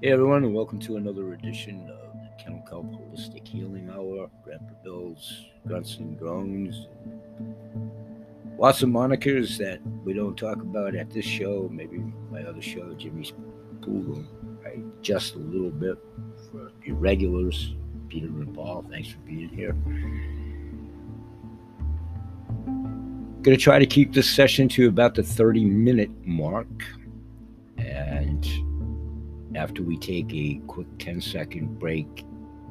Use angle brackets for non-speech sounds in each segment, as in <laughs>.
Hey everyone, and welcome to another edition of the Kennel Kelp Holistic Healing Hour. Grandpa Bill's grunts and groans. Lots of monikers that we don't talk about at this show. Maybe my other show, Jimmy's Pool Room. I just a little bit for the regulars, Peter and Paul. Thanks for being here. Going to try to keep this session to about the 30 minute mark. After we take a quick 10 second break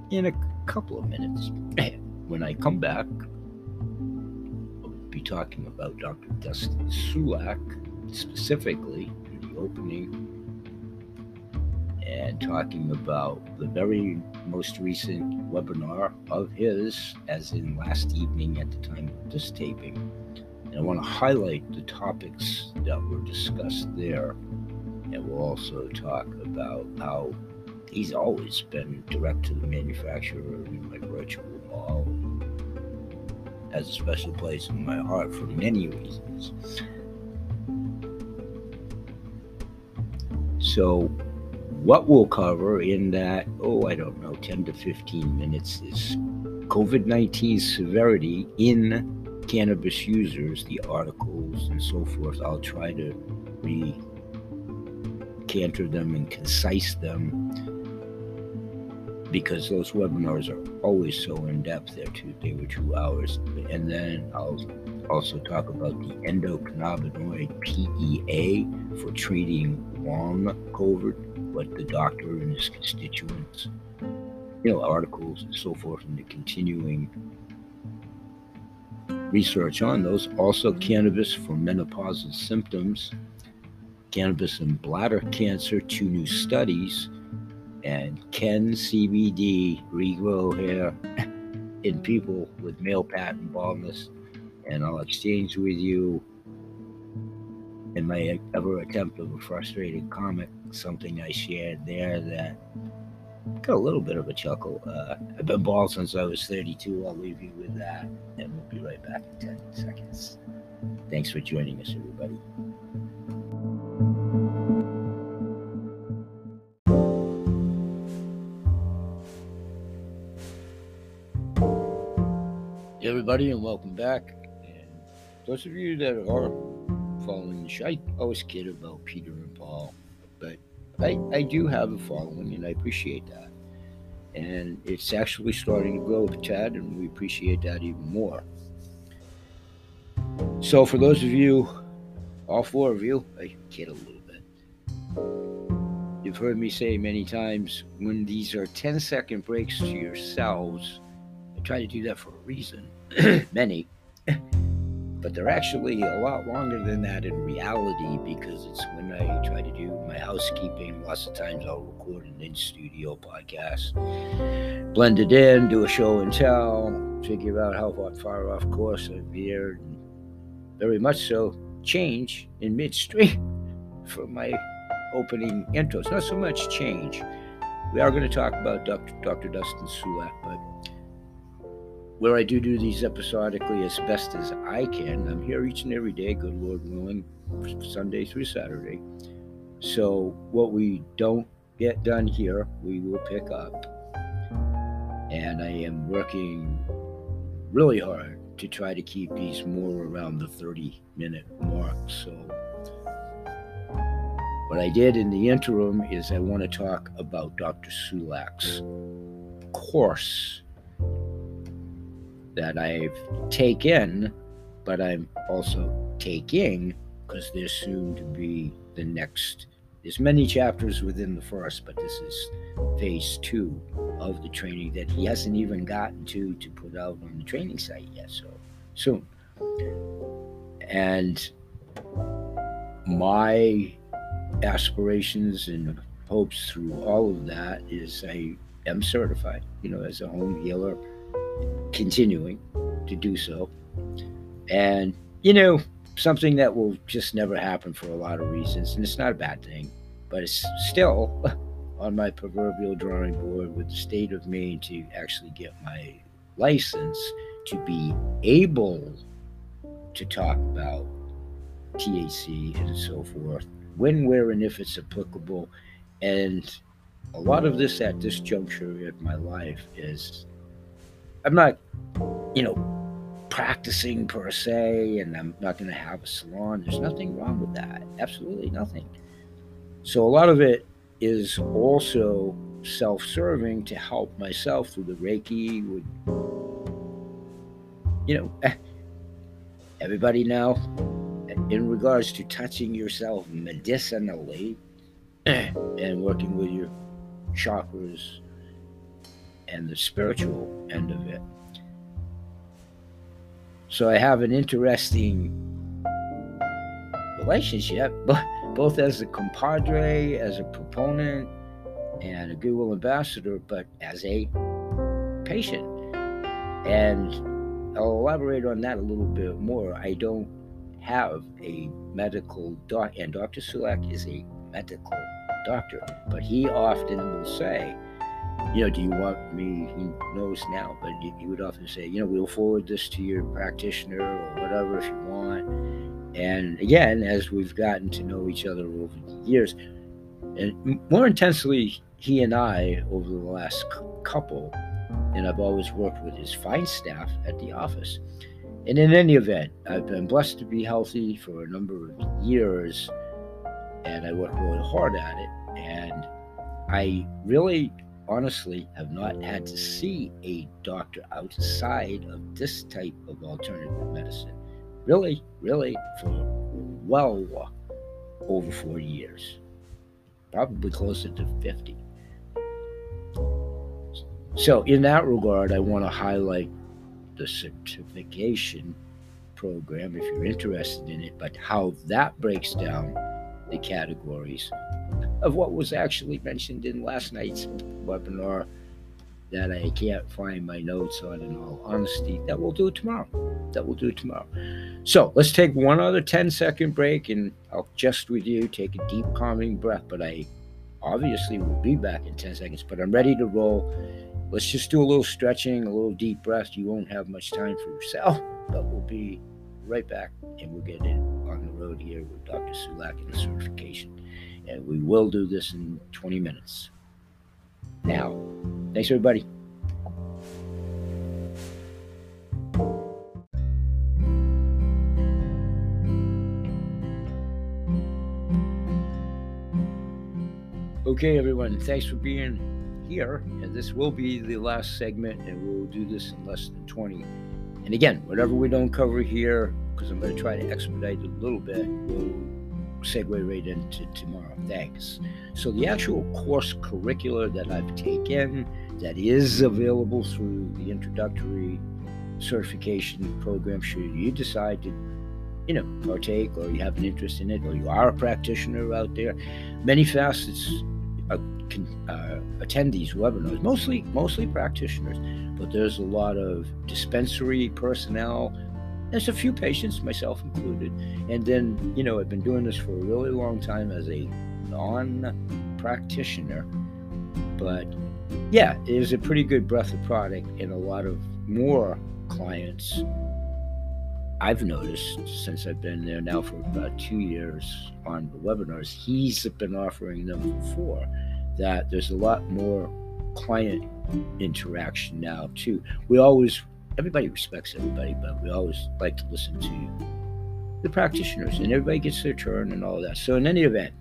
in a couple of minutes. <clears throat> When I come back, I'll be talking about Dr. Dustin Sulak specifically in the opening and talking about the very most recent webinar of his, as in last evening at the time of this taping. And I want to highlight the topics that were discussed there and we'll also talk about how he's always been direct to the manufacturer in my virtual mall. Has a special place in my heart for many reasons. So, what we'll cover in that, oh, I don't know, 10 to 15 minutes is COVID 19 severity in cannabis users, the articles and so forth. I'll try to re canter them and concise them because those webinars are always so in depth. They're two, they were two hours. And then I'll also talk about the endocannabinoid PEA for treating long COVID, what the doctor and his constituents, you know, articles and so forth, and the continuing research on those. Also, cannabis for menopausal symptoms cannabis and bladder cancer, two new studies, and can CBD regrow hair in people with male pattern baldness? And I'll exchange with you in my ever attempt of a frustrated comic something I shared there that got a little bit of a chuckle. Uh, I've been bald since I was 32. I'll leave you with that, and we'll be right back in 10 seconds. Thanks for joining us, everybody. Everybody, and welcome back. And those of you that are following the show, I always kid about Peter and Paul, but I, I do have a following, and I appreciate that. And it's actually starting to grow, Chad, and we appreciate that even more. So, for those of you, all four of you, I kid a little bit. You've heard me say many times when these are 10 second breaks to yourselves, I try to do that for a reason <clears throat> many, but they're actually a lot longer than that in reality because it's when I try to do my housekeeping. Lots of times I'll record an in studio podcast, blend it in, do a show and tell, figure out how far off course I've veered, very much so change in midstream <laughs> for my opening intros. Not so much change. We are going to talk about Dr. Dr. Dustin Sulak, but where I do do these episodically as best as I can. I'm here each and every day, good Lord willing, Sunday through Saturday. So what we don't get done here, we will pick up. And I am working really hard to try to keep these more around the 30 minute mark. So what I did in the interim is I want to talk about Dr. Sulak's course that I've taken, but I'm also taking because there's soon to be the next. There's many chapters within the first, but this is phase two of the training that he hasn't even gotten to to put out on the training site yet. So soon. And my aspirations and hopes through all of that is I am certified, you know, as a home healer continuing to do so. And, you know, something that will just never happen for a lot of reasons. And it's not a bad thing, but it's still <laughs> on my proverbial drawing board with the state of Maine to actually get my license to be able to talk about THC and so forth when, where, and if it's applicable. And a lot of this at this juncture of my life is I'm not, you know, practicing per se, and I'm not going to have a salon. There's nothing wrong with that. Absolutely nothing. So a lot of it is also self-serving to help myself through the Reiki. With you know, <laughs> everybody now, in regards to touching yourself medicinally <clears throat> and working with your chakras and the spiritual end of it. So I have an interesting relationship, <laughs> both as a compadre, as a proponent, and a goodwill ambassador, but as a patient. And I'll elaborate on that a little bit more. I don't have a medical doc, and Dr. Sulak is a medical doctor, but he often will say, you know, do you want me? He knows now, but he would often say, you know, we'll forward this to your practitioner or whatever if you want. And again, as we've gotten to know each other over the years, and more intensely, he and I over the last couple, and I've always worked with his fine staff at the office. And in any event, I've been blessed to be healthy for a number of years, and I work really hard at it. And I really honestly have not had to see a doctor outside of this type of alternative medicine. Really, really, for well over 40 years, probably closer to 50. So, in that regard, I want to highlight the certification program if you're interested in it, but how that breaks down the categories of what was actually mentioned in last night's webinar that I can't find my notes on in all honesty. That we'll do tomorrow. That we'll do tomorrow. So let's take one other 10 second break and I'll just with you take a deep calming breath. But I obviously will be back in 10 seconds, but I'm ready to roll. Let's just do a little stretching, a little deep breath. You won't have much time for yourself, but we'll be right back and we'll get in road here with Dr. Sulak and the certification. And we will do this in 20 minutes. Now, thanks everybody. Okay, everyone, thanks for being here. And this will be the last segment, and we'll do this in less than 20. And again, whatever we don't cover here, because I'm going to try to expedite it a little bit, we'll segue right into tomorrow. Thanks. So, the actual course curricula that I've taken that is available through the introductory certification program, should you decide to, you know, partake or you have an interest in it or you are a practitioner out there, many facets uh, can uh, attend these webinars. Mostly, mostly practitioners, but there's a lot of dispensary personnel there's a few patients, myself included. And then, you know, I've been doing this for a really long time as a non practitioner. But yeah, it is a pretty good breath of product, and a lot of more clients I've noticed since I've been there now for about two years on the webinars, he's been offering them before that there's a lot more client interaction now too. We always everybody respects everybody, but we always like to listen to the practitioners, and everybody gets their turn and all that. So, in any event,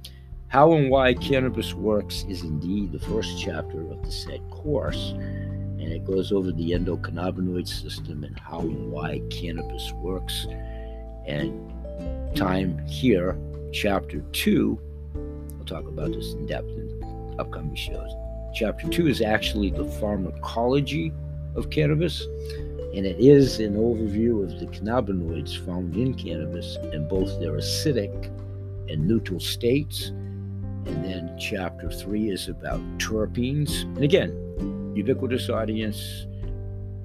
how and why cannabis works is indeed the first chapter of the said course, and it goes over the endocannabinoid system and how and why cannabis works. And time here, chapter two, I'll talk about this in depth in upcoming shows. Chapter two is actually the pharmacology of cannabis and it is an overview of the cannabinoids found in cannabis in both their acidic and neutral states. And then chapter three is about terpenes. And again, ubiquitous audience,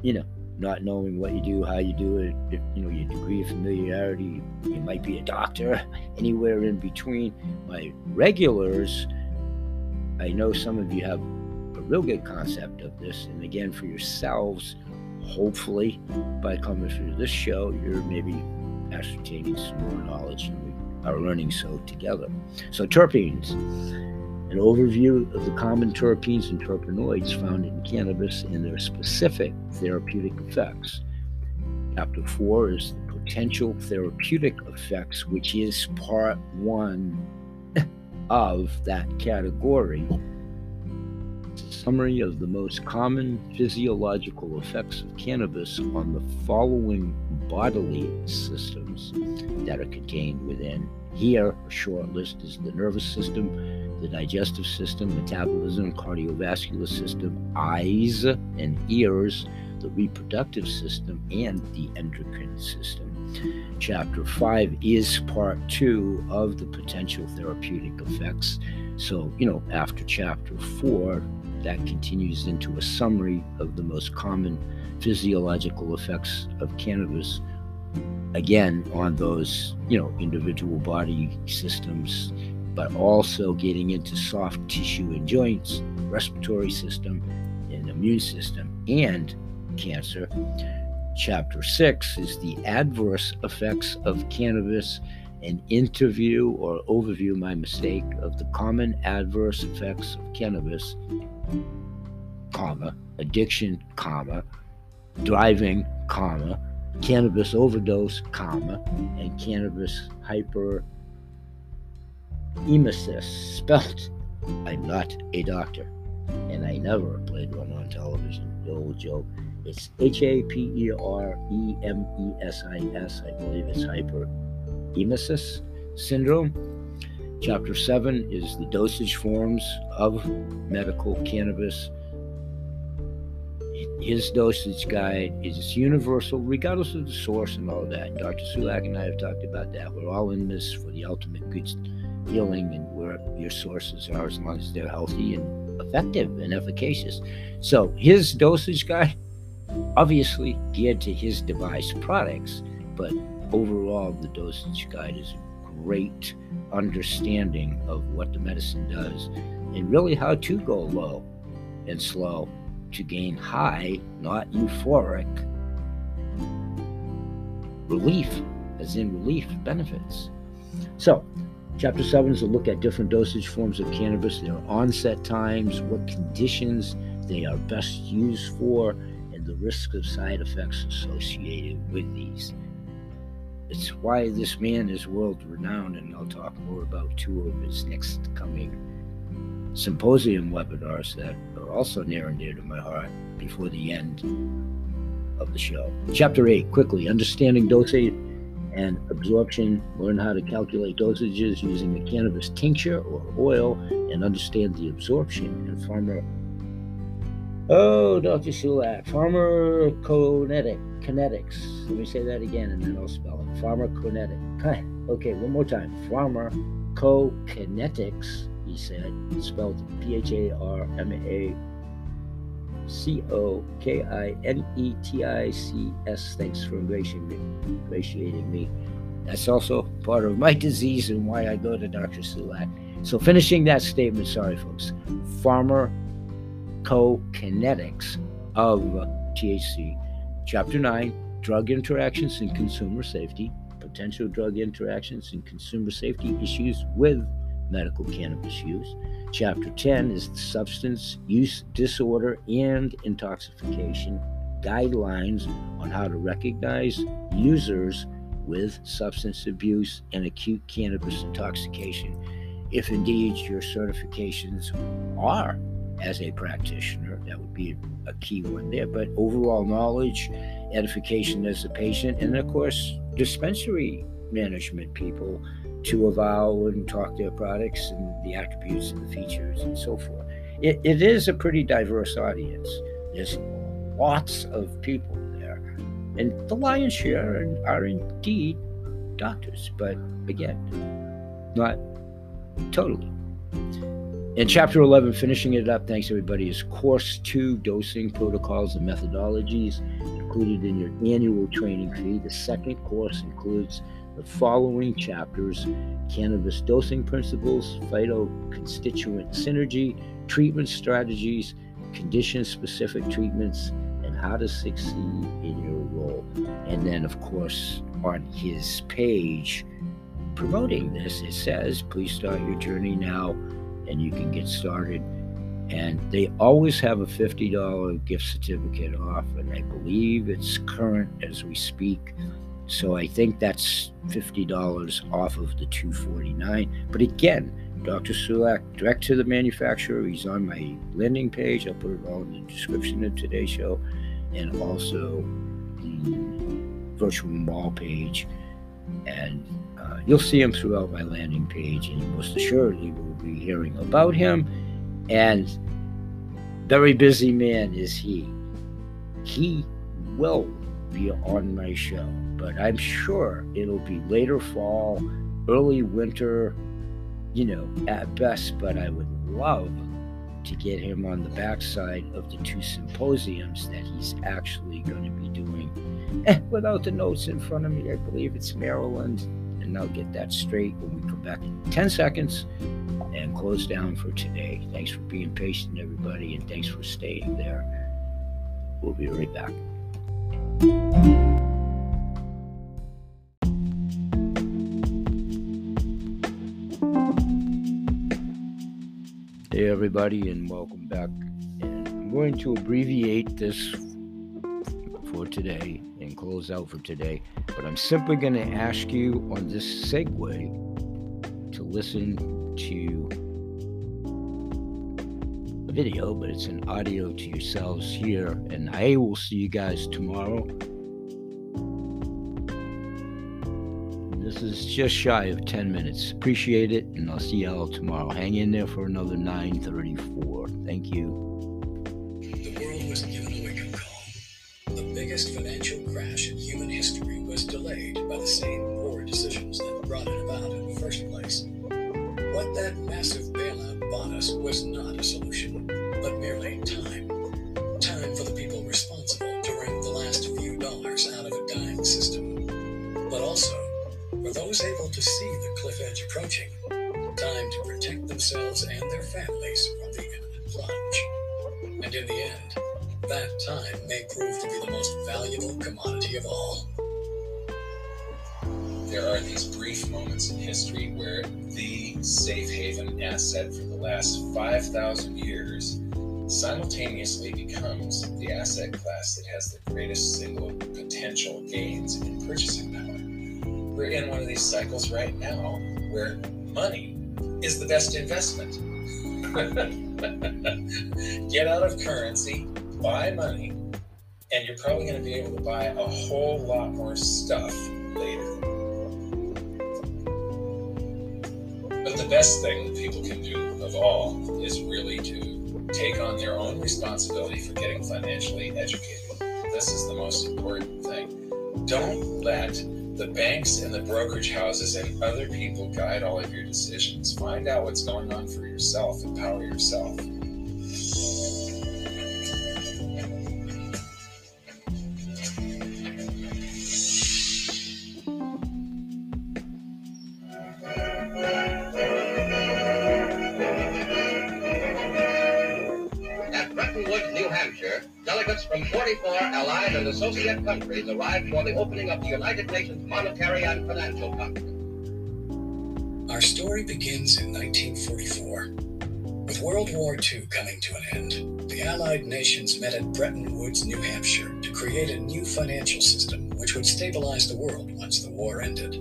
you know, not knowing what you do, how you do it, if, you know, your degree of familiarity, you might be a doctor, <laughs> anywhere in between. My regulars, I know some of you have a real good concept of this. And again, for yourselves, hopefully by coming through this show, you're maybe ascertaining some more knowledge and we are learning so together. So, terpenes. an overview of the common terpenes and terpenoids found in cannabis and their specific therapeutic effects. Chapter 4 is the potential therapeutic effects, which is part one of that category. Summary of the most common physiological effects of cannabis on the following bodily systems that are contained within. Here, a short list is the nervous system, the digestive system, metabolism, cardiovascular system, eyes and ears, the reproductive system, and the endocrine system. Chapter 5 is part 2 of the potential therapeutic effects. So, you know, after chapter 4, that continues into a summary of the most common physiological effects of cannabis again on those you know individual body systems but also getting into soft tissue and joints respiratory system and immune system and cancer. Chapter 6 is the adverse effects of cannabis an interview or overview my mistake of the common adverse effects of cannabis comma addiction comma driving comma cannabis overdose, comma, and cannabis hyperemesis, spelt. I'm not a doctor, and I never played one on television. The old joke. It's H A P E R E M E S I S. I believe it's hyperemesis syndrome. Chapter 7 is the dosage forms of medical cannabis his dosage guide is universal, regardless of the source and all that. Dr. Sulak and I have talked about that. We're all in this for the ultimate good healing and where your sources are, as long as they're healthy and effective and efficacious. So his dosage guide, obviously geared to his device products, but overall the dosage guide is great understanding of what the medicine does and really how to go low and slow to gain high, not euphoric, relief, as in relief benefits. So, chapter 7 is a look at different dosage forms of cannabis, their onset times, what conditions they are best used for, and the risk of side effects associated with these. It's why this man is world renowned, and I'll talk more about two of his next coming symposium webinars that are also near and dear to my heart before the end of the show. Chapter 8 quickly understanding dosage and absorption. Learn how to calculate dosages using a cannabis tincture or oil and understand the absorption and pharma. Oh, Dr. Sulak, pharmacokinetic kinetics. Let me say that again and then I'll spell it. Pharmacokinetic. Okay, one more time. Pharmacokinetics he said, spelled P H A R M A C O K I N E T I C S. Thanks for ingratiating me. That's also part of my disease and why I go to Dr. Sulak. So, finishing that statement, sorry, folks, pharmacokinetics of THC, Chapter 9 Drug Interactions and Consumer Safety, Potential Drug Interactions and Consumer Safety Issues with medical cannabis use. Chapter 10 is the substance use disorder and intoxication guidelines on how to recognize users with substance abuse and acute cannabis intoxication. If indeed your certifications are as a practitioner, that would be a key one there. But overall knowledge, edification as a patient, and of course, dispensary management people to avow and talk their products and the attributes and the features and so forth. It, it is a pretty diverse audience. There's lots of people there, and the lion's share are indeed doctors, but again, not totally. In chapter 11, finishing it up, thanks everybody, is course two dosing protocols and methodologies included in your annual training fee. The second course includes the following chapters cannabis dosing principles, phytoconstituent synergy, treatment strategies, condition specific treatments, and how to succeed in your role. And then, of course, on his page promoting this, it says, please start your journey now and you can get started. And they always have a $50 gift certificate off, and I believe it's current as we speak. So I think that's $50 off of the 249 But again, Dr. Sulak, direct to the manufacturer. He's on my landing page. I'll put it all in the description of today's show and also the virtual mall page. And uh, you'll see him throughout my landing page, and you most assuredly will be hearing about him. And very busy man is he. He will be on my show, but I'm sure it'll be later fall, early winter, you know, at best, but I would love to get him on the backside of the two symposiums that he's actually going to be doing. Eh, without the notes in front of me, I believe it's Maryland, and I'll get that straight when we come back in 10 seconds and close down for today. Thanks for being patient, everybody, and thanks for staying there. We'll be right back. Hey, everybody, and welcome back. And I'm going to abbreviate this for today and close out for today, but I'm simply going to ask you on this segue to listen to video, but it's an audio to yourselves here, and I will see you guys tomorrow This is just shy of 10 minutes. Appreciate it, and I'll see y'all tomorrow. Hang in there for another 934. Thank you. The world was given a wake-up call. The biggest financial crash in human history was delayed by the same poor decisions that brought it about in the first place. What that massive bailout bought us was not a solution, merely time. Time for the people responsible to wring the last few dollars out of a dying system. But also, for those able to see the cliff edge approaching, time to protect themselves and their families from the imminent plunge. And in the end, that time may prove to be the most valuable commodity of all. There are these brief moments in history where the safe haven asset for the last 5,000 years simultaneously becomes the asset class that has the greatest single potential gains in purchasing power we're in one of these cycles right now where money is the best investment. <laughs> Get out of currency, buy money, and you're probably going to be able to buy a whole lot more stuff later. But the best thing that people can do of all is really to take on their own responsibility for getting financially educated. This is the most important thing. Don't let the banks and the brokerage houses and other people guide all of your decisions. Find out what's going on for yourself, empower yourself. 44 allied and associate countries arrived for the opening of the United Nations Monetary and Financial Conference. Our story begins in 1944. With World War II coming to an end, the Allied nations met at Bretton Woods, New Hampshire to create a new financial system which would stabilize the world once the war ended.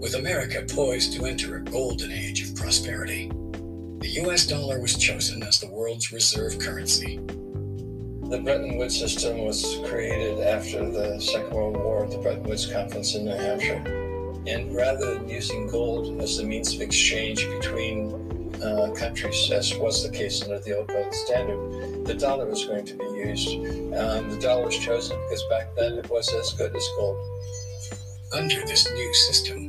With America poised to enter a golden age of prosperity, the US dollar was chosen as the world's reserve currency the Bretton Woods system was created after the Second World War at the Bretton Woods Conference in New Hampshire. And rather than using gold as the means of exchange between uh, countries, as was the case under the old gold standard, the dollar was going to be used. Um, the dollar was chosen because back then it was as good as gold. Under this new system,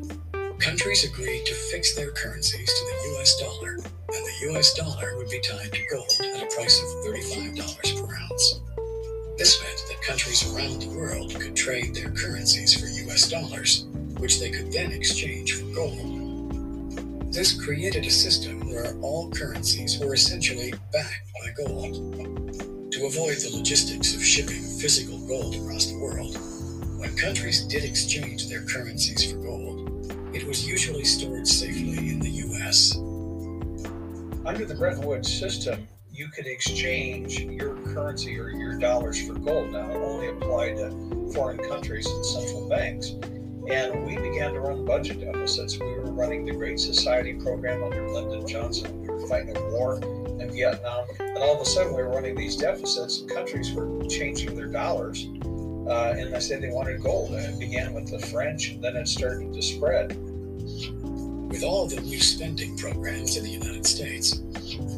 countries agreed to fix their currencies to the US dollar, and the US dollar would be tied to gold at a price of $35 per ounce. This meant that countries around the world could trade their currencies for US dollars, which they could then exchange for gold. This created a system where all currencies were essentially backed by gold. To avoid the logistics of shipping physical gold across the world, when countries did exchange their currencies for gold, was usually stored safely in the US. under the Bretton Woods system, you could exchange your currency or your dollars for gold. Now, it only applied to foreign countries and central banks. And we began to run budget deficits. We were running the Great Society program under Lyndon Johnson. We were fighting a war in Vietnam. And all of a sudden, we were running these deficits, countries were changing their dollars. Uh, and they said they wanted gold. And it began with the French, and then it started to spread. With all the new spending programs in the United States,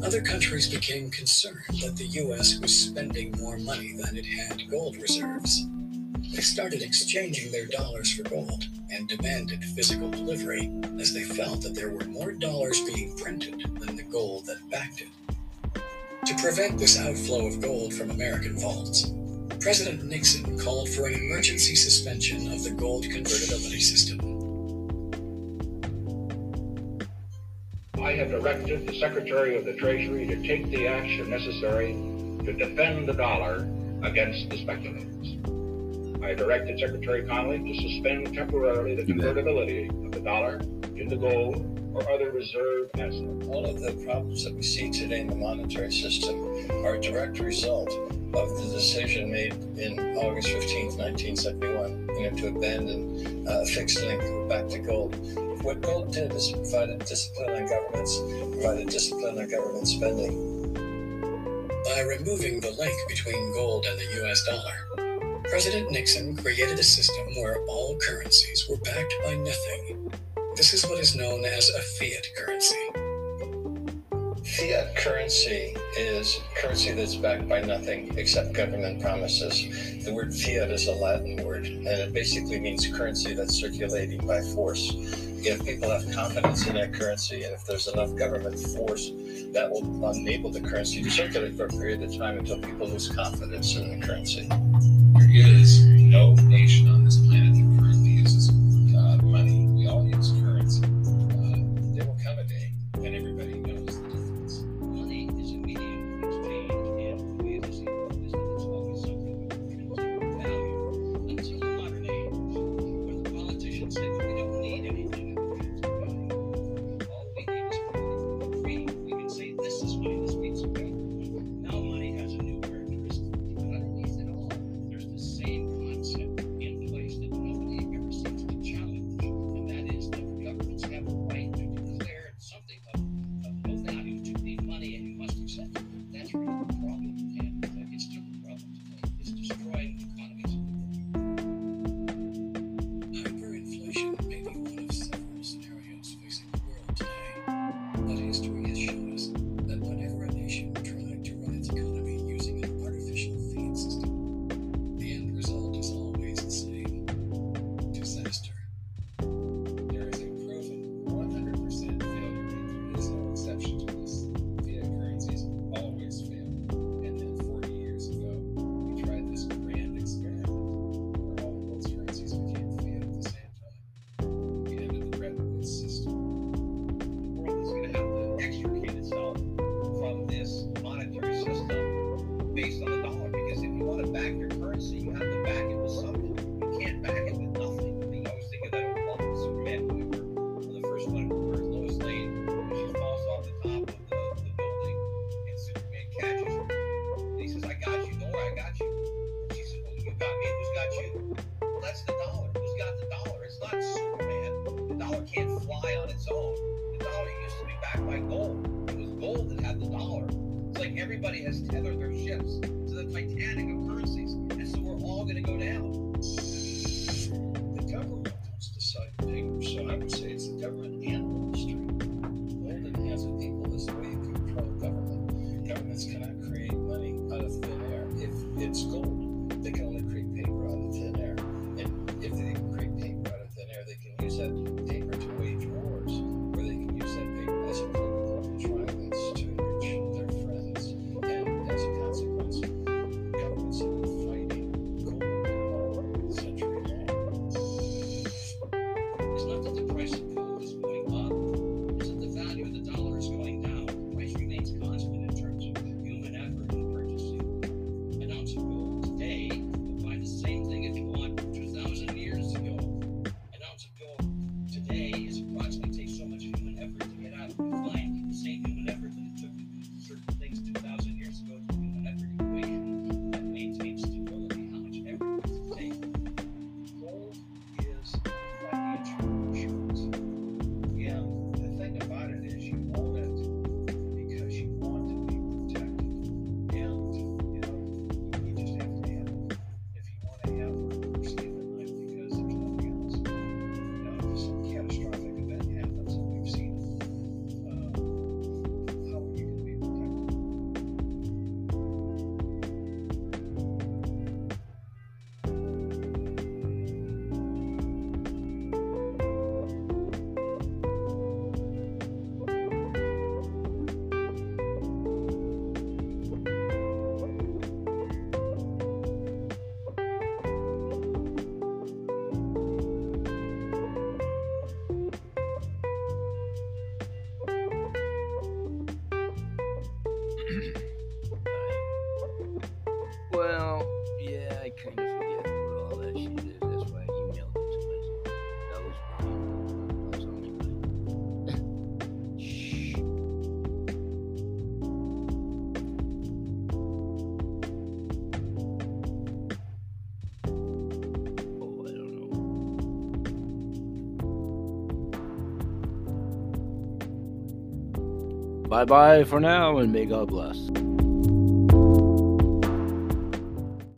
other countries became concerned that the U.S. was spending more money than it had gold reserves. They started exchanging their dollars for gold and demanded physical delivery as they felt that there were more dollars being printed than the gold that backed it. To prevent this outflow of gold from American vaults, President Nixon called for an emergency suspension of the gold convertibility system. Have directed the Secretary of the Treasury to take the action necessary to defend the dollar against the speculators. I directed Secretary Connally to suspend temporarily the convertibility of the dollar into gold or other reserve assets. All of the problems that we see today in the monetary system are a direct result of the decision made in August 15, 1971, you know, to abandon uh, fixed link back to gold. What gold did is provided discipline on governments, provided discipline on government spending. By removing the link between gold and the US dollar, President Nixon created a system where all currencies were backed by nothing. This is what is known as a fiat currency. Fiat currency is currency that's backed by nothing except government promises. The word fiat is a Latin word, and it basically means currency that's circulating by force. If people have confidence in that currency, and if there's enough government force, that will enable the currency to circulate for a period of time until people lose confidence in the currency. There is no nation on this planet Bye bye for now, and may God bless.